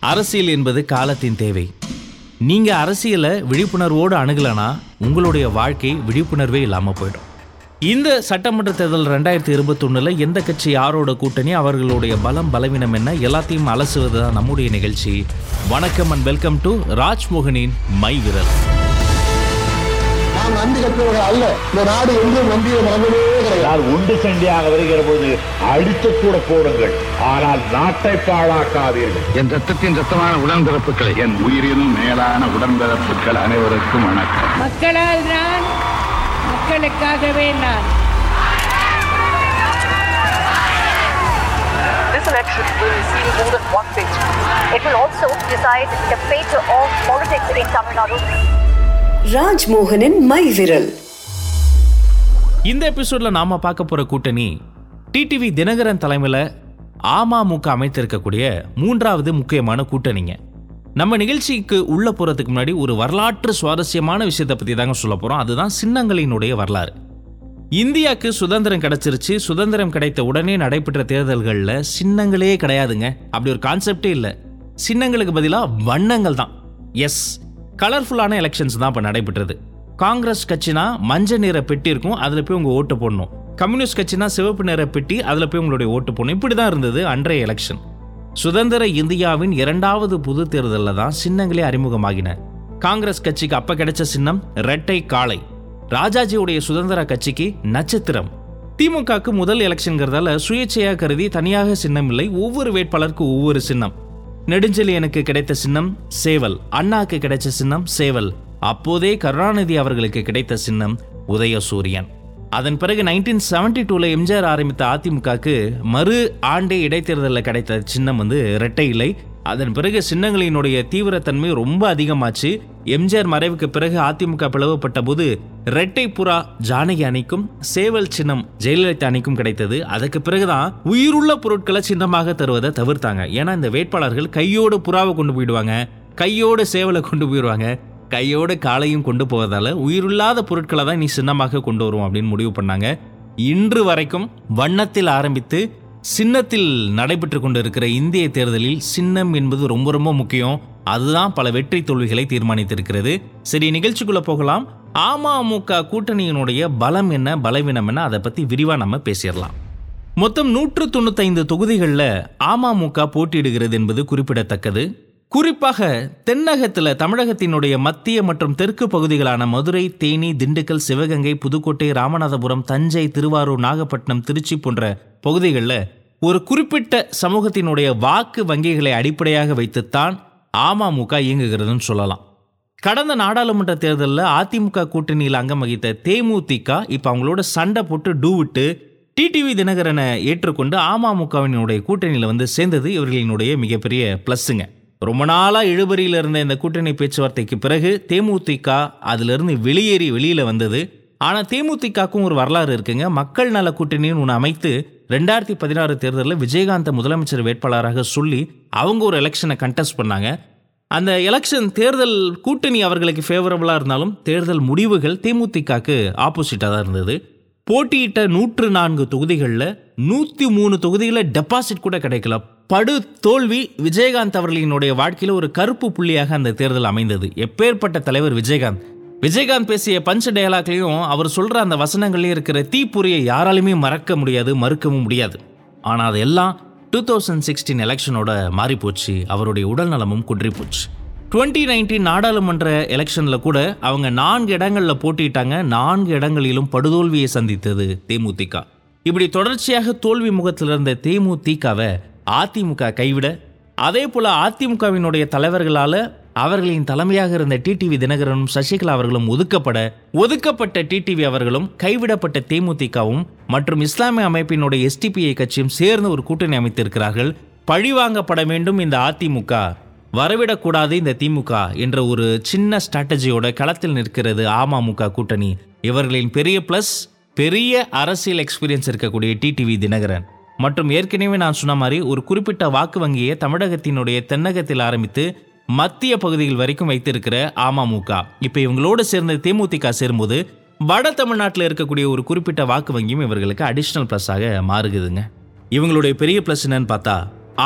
அரசியல் என்பது காலத்தின் தேவை. நீங்க அரசியலை விழிப்புணர்வோடு அணுகலனா உங்களுடைய வாழ்க்கை விழிப்புணர்வே இல்லாம போயிடும். இந்த சட்டமன்ற தேர்தல் ரெண்டாயிரத்தி இருபத்தொன்னுல எந்த கட்சி யாரோட கூட்டணி அவர்களுடைய பலம் பலவீனம் என்ன எல்லாத்தையும் அலசுவது தான் நம்முடைய நிகழ்ச்சி. வணக்கம் அண்ட் வெல்கம் டு ராஜ்மோகனின் மை விரல். அல்ல. இந்த நாடு கிடையாது. நான் உண்டு சண்டியாக வருகிற போது அடித்து கூட போடுங்கள். ஆனால் நாட்டை பாழாக்காதீர்கள். என் ரத்தத்தின் ரத்தமான உடன்பிறப்புகளை. என் உயிரினும் மேலான உடன்பிறப்புகள் அனைவருக்கும் வணக்கம். மக்களால் நான் மக்களுக்காகவே நான். This election will see more than one thing. It will also decide the fate of politics in Tamil Nadu. ராஜ்மோகனின் மை விரல் இந்த எபிசோட்ல நாம பார்க்க போற கூட்டணி டிடிவி தினகரன் தலைமையில அமமுக அமைத்திருக்கக்கூடிய மூன்றாவது முக்கியமான கூட்டணிங்க. நம்ம நிகழ்ச்சிக்கு உள்ள போகிறதுக்கு முன்னாடி ஒரு வரலாற்று சுவாரஸ்யமான விஷயத்தை பற்றி தாங்க சொல்ல போகிறோம் அதுதான் சின்னங்களினுடைய வரலாறு. இந்தியாவுக்கு சுதந்திரம் கிடைச்சிருச்சு. சுதந்திரம் கிடைத்த உடனே நடைபெற்ற தேர்தல்களில் சின்னங்களே கிடையாதுங்க. அப்படி ஒரு கான்செப்டே இல்லை. சின்னங்களுக்கு பதிலாக வண்ணங்கள் தான். எஸ் கலர்ஃபுல்லான எலெக்ஷன்ஸ் தான் இப்போ நடைபெற்றது. காங்கிரஸ் கட்சினா மஞ்சள் நிற பெட்டி இருக்கும் அதில் போய் உங்கள் ஓட்டு போடணும். கம்யூனிஸ்ட் கட்சினா சிவப்பு நிற பெட்டி அதில் போய் உங்களுடைய ஓட்டு போடணும். இப்படி தான் இருந்தது அன்றைய எலெக்ஷன் சுதந்திர இந்தியாவின் இரண்டாவது பொது தேர்தலில் தான் சின்னங்களே அறிமுகமாகின. காங்கிரஸ் கட்சிக்கு அப்போ கிடைச்ச சின்னம் ரெட்டை காளை. ராஜாஜியுடைய சுதந்திர கட்சிக்கு நட்சத்திரம். திமுகக்கு முதல் எலெக்ஷன்கிறதால சுயேட்சையாக கருதி தனியாக சின்னம் இல்லை ஒவ்வொரு வேட்பாளருக்கு ஒவ்வொரு சின்னம். நெடுஞ்செழியனுக்கு கிடைத்த சின்னம் சேவல் அண்ணாக்கு கிடைச்ச சின்னம் சேவல். அப்போதே கருணாநிதி அவர்களுக்கு கிடைத்த சின்னம் உதயசூரியன். அதன் பிறகு நைன்டீன் செவன்டி டூவில் எம்ஜிஆர் ஆரம்பித்த அதிமுகவுக்கு மறு ஆண்டே இடைத்தேர்தலில் கிடைத்த சின்னம் வந்து இரட்டை இலை. அதன் பிறகு சின்னங்களினுடைய தீவிரத்தன்மை ரொம்ப அதிகமாச்சு. எம்ஜிஆர் மறைவுக்கு பிறகு அதிமுக பிளவுபட்ட போது ரெட்டை புறா ஜானகி அணிக்கும் சேவல் சின்னம் ஜெயலலிதா அணிக்கும் கிடைத்தது. அதுக்கு பிறகுதான் உயிருள்ள பொருட்களை சின்னமாக தருவதை தவிர்த்தாங்க. ஏன்னா இந்த வேட்பாளர்கள் கையோடு புறாவை கொண்டு போயிடுவாங்க. கையோடு சேவலை கொண்டு போயிடுவாங்க. கையோடு காலையும் கொண்டு போவதால் உயிருள்ளாத பொருட்களை தான் நீ சின்னமாக கொண்டு வருவோம் அப்படின்னு முடிவு பண்ணாங்க. இன்று வரைக்கும் வண்ணத்தில் ஆரம்பித்து சின்னத்தில் நடைபெற்று கொண்டிருக்கிற இந்திய தேர்தலில் சின்னம் என்பது ரொம்ப ரொம்ப முக்கியம். அதுதான் பல வெற்றி தோல்விகளை தீர்மானித்திருக்கிறது. சரி நிகழ்ச்சிக்குள்ள போகலாம். அமமுக கூட்டணியினுடைய பலம் என்ன பலவீனம் என்ன அதை பத்தி விரிவா நம்ம பேசிடலாம். மொத்தம் நூற்று தொண்ணூத்தைந்து தொகுதிகளில் அமமுக போட்டியிடுகிறது என்பது குறிப்பிடத்தக்கது. குறிப்பாக தென்னகத்தில் தமிழகத்தினுடைய மத்திய மற்றும் தெற்கு பகுதிகளான மதுரை தேனி திண்டுக்கல் சிவகங்கை புதுக்கோட்டை ராமநாதபுரம் தஞ்சை திருவாரூர் நாகப்பட்டினம் திருச்சி போன்ற பகுதிகளில் ஒரு குறிப்பிட்ட சமூகத்தினுடைய வாக்கு வங்கிகளை அடிப்படையாக வைத்துத்தான் அமமுக இயங்குகிறதுன்னு சொல்லலாம். கடந்த நாடாளுமன்ற தேர்தலில் அதிமுக கூட்டணியில் அங்கம் வகித்த தேமுதிக இப்போ அவங்களோட சண்டை போட்டு டூ விட்டு டிடிவி தினகரனை ஏற்றுக்கொண்டு அமமுகவினுடைய கூட்டணியில் வந்து சேர்ந்தது இவர்களினுடைய மிகப்பெரிய ப்ளஸ்ஸுங்க. ரொம்ப நாளாக இழுபறியில் இருந்த இந்த கூட்டணி பேச்சுவார்த்தைக்கு பிறகு தேமுதிக அதிலிருந்து வெளியேறி வெளியில் வந்தது. ஆனால் தேமுதிகக்கும் ஒரு வரலாறு இருக்குங்க. மக்கள் நல கூட்டணின்னு ஒன்று அமைத்து ரெண்டாயிரத்தி பதினாறு தேர்தலில் விஜயகாந்த் முதலமைச்சர் வேட்பாளராக சொல்லி அவங்க ஒரு எலெக்ஷனை கண்டெஸ்ட் பண்ணாங்க. அந்த எலெக்ஷன் தேர்தல் கூட்டணி அவர்களுக்கு ஃபேவரபுளாக இருந்தாலும் தேர்தல் முடிவுகள் தேமுதிகக்கு ஆப்போசிட்டாக தான் இருந்தது. போட்டியிட்ட நூற்று நான்கு தொகுதிகளில் நூற்றி மூணு தொகுதிகளில் டெபாசிட் கூட கிடைக்கல. படு தோல்வி விஜயகாந்த் அவர்களினுடைய வாழ்க்கையில் ஒரு கருப்பு புள்ளியாக அந்த தேர்தல் அமைந்தது. எப்பேற்பட்ட தலைவர் விஜயகாந்த். விஜயகாந்த் பேசிய பஞ்ச டயலாக்லையும் அவர் சொல்கிற அந்த வசனங்கள்லேயும் இருக்கிற தீப்பொறியை யாராலுமே மறக்க முடியாது மறுக்கவும் முடியாது. ஆனால் அதெல்லாம் டூ தௌசண்ட் சிக்ஸ்டீன் எலெக்ஷனோட மாறிப்போச்சு. அவருடைய உடல் நலமும் குன்றிப்போச்சு. டுவெண்ட்டி நைன்டீன் நாடாளுமன்ற எலெக்ஷனில் கூட அவங்க நான்கு இடங்களில் போட்டிட்டாங்க நான்கு இடங்களிலும் படுதோல்வியை சந்தித்தது தேமுதிக. இப்படி தொடர்ச்சியாக தோல்வி முகத்தில் இருந்த தேமுதிகவை அதிமுக கைவிட அதே போல அதிமுகவினுடைய தலைவர்களால் அவர்களின் தலைமையாக இருந்த டிடிவி தினகரனும் சசிகலா அவர்களும் ஒதுக்கப்பட ஒதுக்கப்பட்ட டிடிவி அவர்களும் கைவிடப்பட்ட தேமுதிகவும் மற்றும் இஸ்லாமிய அமைப்பினுடைய எஸ்டிபிஐ கட்சியும் சேர்ந்து ஒரு கூட்டணி அமைத்திருக்கிறார்கள். பழிவாங்கப்பட வேண்டும் இந்த அதிமுக. வரவிடக்கூடாது இந்த திமுக என்ற ஒரு சின்ன ஸ்ட்ராட்டஜியோட களத்தில் நிற்கிறது அமமுக கூட்டணி. இவர்களின் பெரிய ப்ளஸ் பெரிய அரசியல் எக்ஸ்பீரியன்ஸ் இருக்கக்கூடிய டிடிவி தினகரன். மற்றும் ஏற்கனவே நான் சொன்ன மாதிரி ஒரு குறிப்பிட்ட வாக்கு வங்கியை தமிழகத்தினுடைய தென்னகத்தில் ஆரம்பித்து மத்திய பகுதிகள் வரைக்கும் வைத்திருக்கிற அமமுக. இப்போ இவங்களோடு சேர்ந்த தேமுதிக சேரும்போது வட தமிழ்நாட்டில் இருக்கக்கூடிய ஒரு குறிப்பிட்ட வாக்கு வங்கியும் இவர்களுக்கு அடிஷ்னல் ப்ளஸ்ஸாக மாறுகுதுங்க. இவங்களுடைய பெரிய ப்ளஸ் என்னன்னு பார்த்தா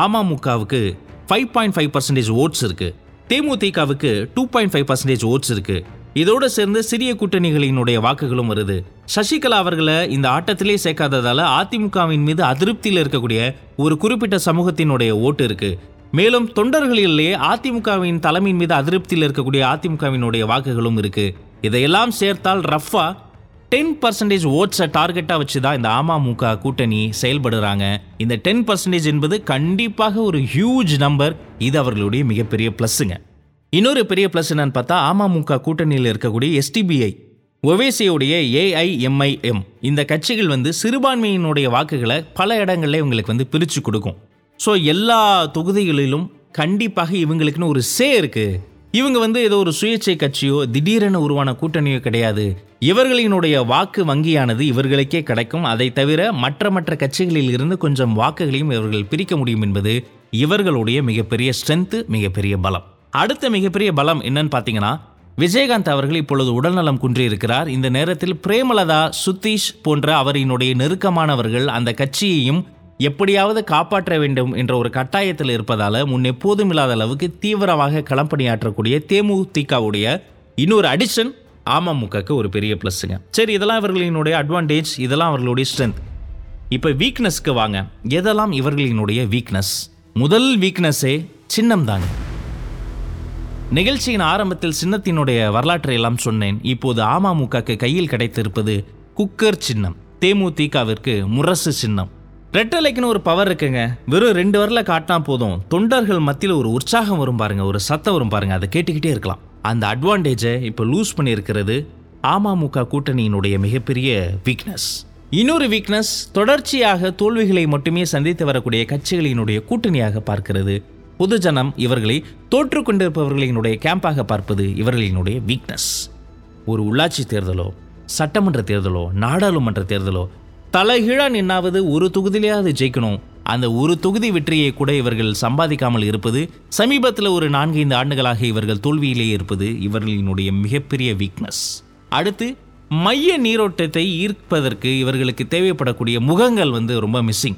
அமமுகவுக்கு five point five percentage votes இருக்குது தேமுதிகவுக்கு two point five percentage votes இருக்குது இதோடு சேர்ந்து சிறிய கூட்டணிகளினுடைய வாக்குகளும் வருது. சசிகலா அவர்களை இந்த ஆட்டத்திலே சேர்க்காததால அதிமுகவின் மீது அதிருப்தியில் இருக்கக்கூடிய ஒரு குறிப்பிட்ட சமூகத்தினுடைய ஓட்டு இருக்கு. மேலும் தொண்டர்களிலேயே அதிமுகவின் தலைமையின் மீது அதிருப்தியில் இருக்கக்கூடிய அதிமுகவினுடைய வாக்குகளும் இருக்கு. இதையெல்லாம் சேர்த்தால் ரஃபா டென் பர்சன்டேஜ் ஓட்ஸை டார்கெட்டாக வச்சு தான் இந்த அமமுக கூட்டணி செயல்படுறாங்க. இந்த டென் பர்சன்டேஜ் என்பது கண்டிப்பாக ஒரு ஹியூஜ் நம்பர். இது அவர்களுடைய மிகப்பெரிய ப்ளஸ்ஸுங்க. இன்னொரு பெரிய ப்ளஸ் என்னன்னு பார்த்தா அமமுக கூட்டணியில் இருக்கக்கூடிய எஸ்டிபிஐ ஒவேசியோடைய ஏஐஎம்ஐஎம் இந்த கட்சிகள் வந்து சிறுபான்மையினுடைய வாக்குகளை பல இடங்களில் இவங்களுக்கு வந்து பிரித்து கொடுக்கும். ஸோ எல்லா தொகுதிகளிலும் கண்டிப்பாக இவங்களுக்குன்னு ஒரு சே இருக்குது இவங்க வந்து ஏதோ ஒரு சுயேட்சை கட்சியோ திடீரென உருவான கூட்டணியோ கிடையாது. இவர்களினுடைய வாக்கு வங்கியானது இவர்களுக்கே கிடைக்கும். அதை தவிர மற்ற மற்ற கட்சிகளில் இருந்து கொஞ்சம் வாக்குகளையும் இவர்கள் பிரிக்க முடியும் என்பது இவர்களுடைய மிகப்பெரிய ஸ்ட்ரென்த்து மிகப்பெரிய பலம். அடுத்த மிகப்பெரிய பலம் என்னன்னு பார்த்தீங்கன்னா விஜயகாந்த் அவர்கள் இப்பொழுது உடல்நலம் குன்றியிருக்கிறார். இந்த நேரத்தில் பிரேமலதா சுதீஷ் போன்ற அவரினுடைய நெருக்கமானவர்கள் அந்த கட்சியையும் எப்படியாவது காப்பாற்ற வேண்டும் என்ற ஒரு கட்டாயத்தில் இருப்பதால் முன் எப்போதும் இல்லாத அளவுக்கு தீவிரமாக களப்பணியாற்றக்கூடிய தேமுதிகவுடைய இன்னொரு அடிஷன் அமமுகக்கு ஒரு பெரிய ப்ளஸ்ஸுங்க சரி இதெல்லாம் இவர்களினுடைய அட்வான்டேஜ் இதெல்லாம் அவர்களுடைய ஸ்ட்ரென்த் இப்போ வீக்னஸ்க்கு வாங்க. எதெல்லாம் இவர்களினுடைய வீக்னஸ் முதல் வீக்னஸே சின்னம் தாங்க நிகழ்ச்சியின் ஆரம்பத்தில் சின்னத்தினுடைய வரலாற்றை எல்லாம் சொன்னேன். இப்போது அமமுகக்கு கையில் கிடைத்திருப்பது குக்கர் சின்னம் தேமுதிகவிற்கு முரசு சின்னம். ரெட்டலைக்குன்னு ஒரு பவர் இருக்குங்க. வெறும் ரெண்டு வரல காட்டினா போதும். தொண்டர்கள் மத்தியில் ஒரு உற்சாகம் வரும் பாருங்க ஒரு சத்தம் வரும் பாருங்க அதை கேட்டுக்கிட்டே இருக்கலாம். அந்த அட்வான்டேஜை இப்போ லூஸ் பண்ணியிருக்கிறது அமமுக கூட்டணியினுடைய மிகப்பெரிய வீக்னஸ் இன்னொரு வீக்னஸ் தொடர்ச்சியாக தோல்விகளை மட்டுமே சந்தித்து வரக்கூடிய கட்சிகளினுடைய கூட்டணியாக பார்க்கிறது பொதுஜனம் இவர்களை தோற்று கொண்டிருப்பவர்களினுடைய கேம்பாக பார்ப்பது இவர்களினுடைய வீக்னஸ் ஒரு உள்ளாட்சி தேர்தலோ சட்டமன்ற தேர்தலோ நாடாளுமன்ற தேர்தலோ தலைகீழா நின்னாவது ஒரு தொகுதியிலேயாவது ஜெயிக்கணும். அந்த ஒரு தொகுதி வெற்றியை கூட இவர்கள் சம்பாதிக்காமல் இருப்பது சமீபத்தில் ஒரு நான்கு ஐந்து ஆண்டுகளாக இவர்கள் தோல்வியிலே இருப்பது இவர்களினுடைய மிகப்பெரிய வீக்னஸ் அடுத்து மைய நீரோட்டத்தை ஈர்ப்பதற்கு இவர்களுக்கு தேவைப்படக்கூடிய முகங்கள் வந்து ரொம்ப மிஸ்ஸிங்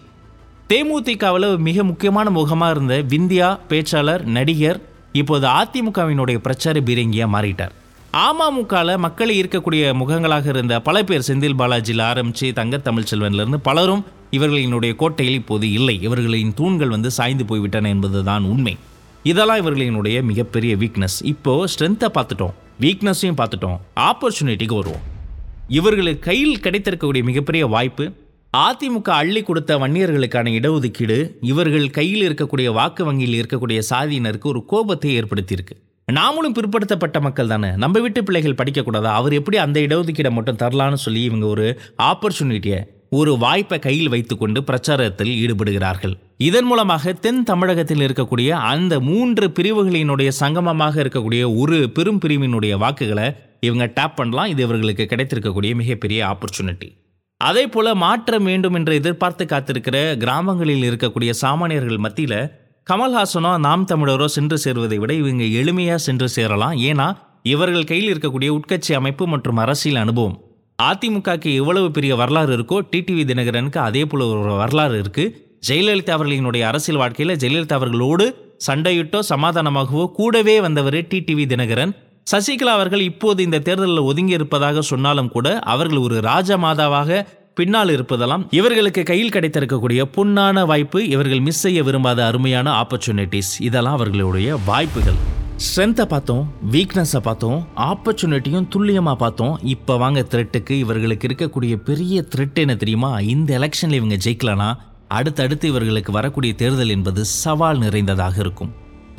தேமுதிகவில் மிக முக்கியமான முகமாக இருந்த விந்தியா பேச்சாளர் நடிகர் இப்போது அதிமுகவினுடைய பிரச்சார பீரங்கியாக மாறிட்டார். அமமுகவில் மக்களை ஈர்க்கக்கூடிய முகங்களாக இருந்த பல பேர் செந்தில் பாலாஜியில் ஆரம்பித்து தங்க தமிழ்ச்செல்வன்லேருந்து பலரும் இவர்களினுடைய கோட்டையில் இப்போது இல்லை. இவர்களின் தூண்கள் வந்து சாய்ந்து போய்விட்டன என்பதுதான் உண்மை. இதெல்லாம் இவர்களினுடைய மிகப்பெரிய வீக்னஸ் இப்போது ஸ்ட்ரென்த்தை பார்த்துட்டோம். வீக்னஸையும் பார்த்துட்டோம். ஆப்பர்ச்சுனிட்டிக்கு வருவோம். இவர்களுக்கு கையில் கிடைத்திருக்கக்கூடிய மிகப்பெரிய வாய்ப்பு அதிமுக அள்ளி கொடுத்த வன்னியர்களுக்கான இடஒதுக்கீடு இவர்கள் கையில் இருக்கக்கூடிய வாக்கு வங்கியில் இருக்கக்கூடிய சாதியினருக்கு ஒரு கோபத்தை ஏற்படுத்தியிருக்கு. நாமளும் பிற்படுத்தப்பட்ட மக்கள் தானே. நம்ம வீட்டு பிள்ளைகள் படிக்கக்கூடாதா? அவர் எப்படி அந்த இடஒதுக்கீடை மட்டும் தரலான்னு சொல்லி இவங்க ஒரு ஆப்பர்ச்சுனிட்டியை ஒரு வாய்ப்பை கையில் வைத்துக்கொண்டு பிரச்சாரத்தில் ஈடுபடுகிறார்கள். இதன் மூலமாக தென் தமிழகத்தில் இருக்கக்கூடிய அந்த மூன்று பிரிவுகளினுடைய சங்கமமாக இருக்கக்கூடிய ஒரு பெரும் பிரிவினுடைய வாக்குகளை இவங்க டேப் பண்ணலாம். இது இவர்களுக்கு கிடைத்திருக்கக்கூடிய மிகப்பெரிய ஆப்பர்ச்சுனிட்டி அதே போல மாற்றம் வேண்டும் என்று எதிர்பார்த்து காத்திருக்கிற கிராமங்களில் இருக்கக்கூடிய சாமானியர்கள் மத்தியில் கமல்ஹாசனோ நாம் தமிழரோ சென்று சேருவதை விட இவங்க எளிமையாக சென்று சேரலாம். ஏன்னா இவர்கள் கையில் இருக்கக்கூடிய உட்கட்சி அமைப்பு மற்றும் அரசியல் அனுபவம். அதிமுகக்கு எவ்வளவு பெரிய வரலாறு இருக்கோ டிடிவி தினகரனுக்கு அதே போல ஒரு வரலாறு இருக்குது ஜெயலலிதா அவர்களினுடைய அரசியல் வாழ்க்கையில் ஜெயலலிதா அவர்களோடு சண்டையிட்டோ சமாதானமாகவோ கூடவே வந்தவர் டிடிவி தினகரன். சசிகலா அவர்கள் இப்போது இந்த தேர்தலில் ஒதுங்கி இருப்பதாக சொன்னாலும் கூட அவர்கள் ஒரு ராஜமாதாவாக பின்னால் இருப்பதெல்லாம் இவர்களுக்கு கையில் கிடைத்திருக்கக்கூடிய புண்ணான வாய்ப்பு இவர்கள் மிஸ் செய்ய விரும்பாத அருமையான ஆப்பர்ச்சுனிட்டிஸ் இதெல்லாம் அவர்களுடைய வாய்ப்புகள். ஸ்ட்ரென்த்தை பார்த்தோம் வீக்னஸை பார்த்தோம் ஆப்பர்ச்சுனிட்டியும் துல்லியமாக பார்த்தோம். இப்போ வாங்க த்ரெட்டுக்கு இவர்களுக்கு இருக்கக்கூடிய பெரிய த்ரெட் என்ன தெரியுமா? இந்த எலெக்ஷனில் இவங்க ஜெயிக்கலனா அடுத்தடுத்து இவர்களுக்கு வரக்கூடிய தேர்தல் என்பது சவால் நிறைந்ததாக இருக்கும்.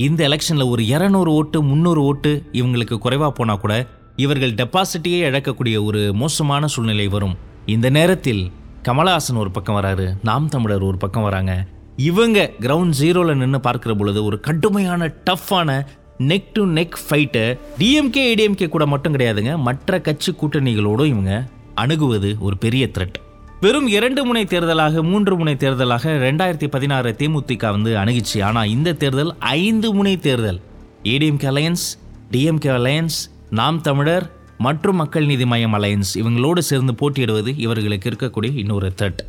இந்த எலெக்ஷனில் ஒரு இரநூறு ஓட்டு முந்நூறு ஓட்டு இவங்களுக்கு குறைவாக போனால் கூட இவர்கள் டெபாசிட்டியே இழக்கக்கூடிய ஒரு மோசமான சூழ்நிலை வரும். இந்த நேரத்தில் கமலஹாசன் ஒரு பக்கம் வராரு நாம் தமிழர் ஒரு பக்கம் வராங்க. இவங்க கிரவுண்ட் ஜீரோவில் நின்று பார்க்குற பொழுது ஒரு கடுமையான டஃப்பான நெக் டு நெக் ஃபைட்டை டிஎம்கே ஏடிஎம்கே கூட மட்டும் கிடையாதுங்க. மற்ற கட்சி கூட்டணிகளோடும் இவங்க அணுகுவது ஒரு பெரிய த்ரெட் வெறும் இரண்டு முனை தேர்தலாக மூன்று முனை தேர்தலாக ரெண்டாயிரத்தி பதினாறு தேமுதிக வந்து அணுகிச்சு. ஆனால் இந்த தேர்தல் ஐந்து முனை தேர்தல். ஏடிஎம்கே அலையன்ஸ் டிஎம்கே அலையன்ஸ் நாம் தமிழர் மற்றும் மக்கள் நீதி மையம் அலையன்ஸ் இவங்களோடு சேர்ந்து போட்டியிடுவது இவர்களுக்கு இருக்கக்கூடிய இன்னொரு த்ரெட்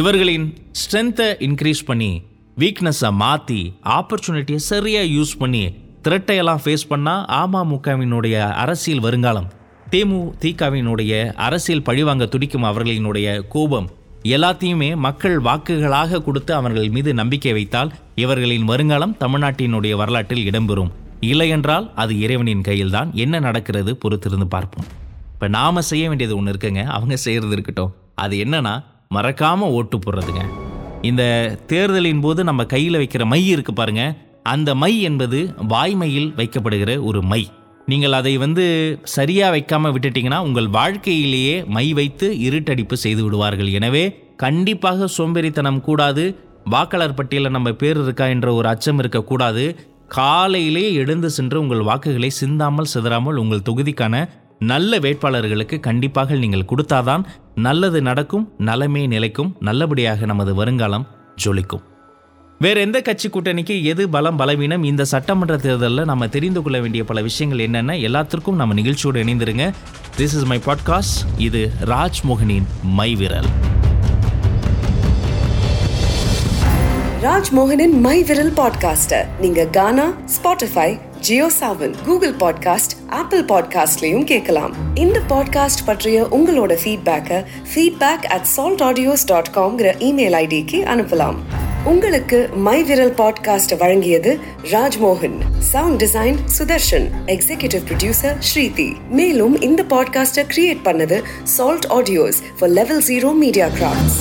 இவர்களின் ஸ்ட்ரென்த்தை இன்க்ரீஸ் பண்ணி வீக்னஸை மாற்றி ஆப்பர்ச்சுனிட்டியை சரியாக யூஸ் பண்ணி த்ரெட்டையெல்லாம் ஃபேஸ் பண்ணால் அமமுகவினுடைய அரசியல் வருங்காலம் தேமுதிகவினுடைய அரசியல் பழிவாங்க துடிக்கும் அவர்களினுடைய கோபம் எல்லாத்தையுமே மக்கள் வாக்குகளாக கொடுத்து அவர்கள் மீது நம்பிக்கை வைத்தால் இவர்களின் வருங்காலம் தமிழ்நாட்டினுடைய வரலாற்றில் இடம்பெறும். இல்லையென்றால் அது இறைவனின் கையில்தான். என்ன நடக்கிறது? பொறுத்திருந்து பார்ப்போம். இப்போ நாம செய்ய வேண்டியது ஒன்று இருக்குங்க. அவங்க செய்கிறது இருக்கட்டும். அது என்னன்னா மறக்காமல் ஓட்டு போடுறதுங்க. இந்த தேர்தலின் போது நம்ம கையில் வைக்கிற மை இருக்கு பாருங்க. அந்த மை என்பது வாய்மையில் வைக்கப்படுகிற ஒரு மை. நீங்கள் அதை வந்து சரியாக வைக்காமல் விட்டுட்டீங்கன்னா உங்கள் வாழ்க்கையிலேயே மை வைத்து இருட்டடிப்பு செய்து விடுவார்கள். எனவே கண்டிப்பாக சோம்பேறித்தனம் கூடாது. வாக்காளர் பட்டியலில் நம்ம பேர் இருக்கா என்ற ஒரு அச்சம் இருக்கக்கூடாது. காலையிலே எழுந்து சென்று உங்கள் வாக்குகளை சிந்தாமல் சிதறாமல் உங்கள் தொகுதிக்கான நல்ல வேட்பாளர்களுக்கு கண்டிப்பாக நீங்கள் கொடுத்தாதான் நல்லது நடக்கும் நலமே நிலைக்கும் நல்லபடியாக நமது வருங்காலம் ஜொலிக்கும். வேற எந்த கட்சி கூட்டணிக்கு எது பலம் பலவீனம்? இந்த சட்டமன்ற தேர்தலில் நம்ம தெரிந்து கொள்ள வேண்டிய பல விஷயங்கள் என்னென்ன? எல்லாத்திற்கும் நம்ம நிகழ்ச்சியோடு இணைந்திருங்க. திஸ் இஸ் மை பாட்காஸ்ட் இது ராஜ்மோகனின் மை விரல். ராஜ்மோகனின் மை விரல் பாட்காஸ்டர் நீங்க Gaana Spotify Jio Saavn Google podcast Apple பாட்காஸ்ட்லயும் கேட்கலாம். இந்த பாட்காஸ்ட் பற்றிய உங்களோட ஃபீட்பேக்கை feedback at salt audios dot காம்ங்கிற email ஐடிக்கு அனுப்பலாம். உங்களுக்கு மை விரல் பாட்காஸ்ட் வழங்கியது Rajmohan. Sound design Sudharshan. Executive producer Sridhi. மேலும் இந்த பாட்காஸ்டை கிரியேட் பண்ணது salt audios for level zero media crafts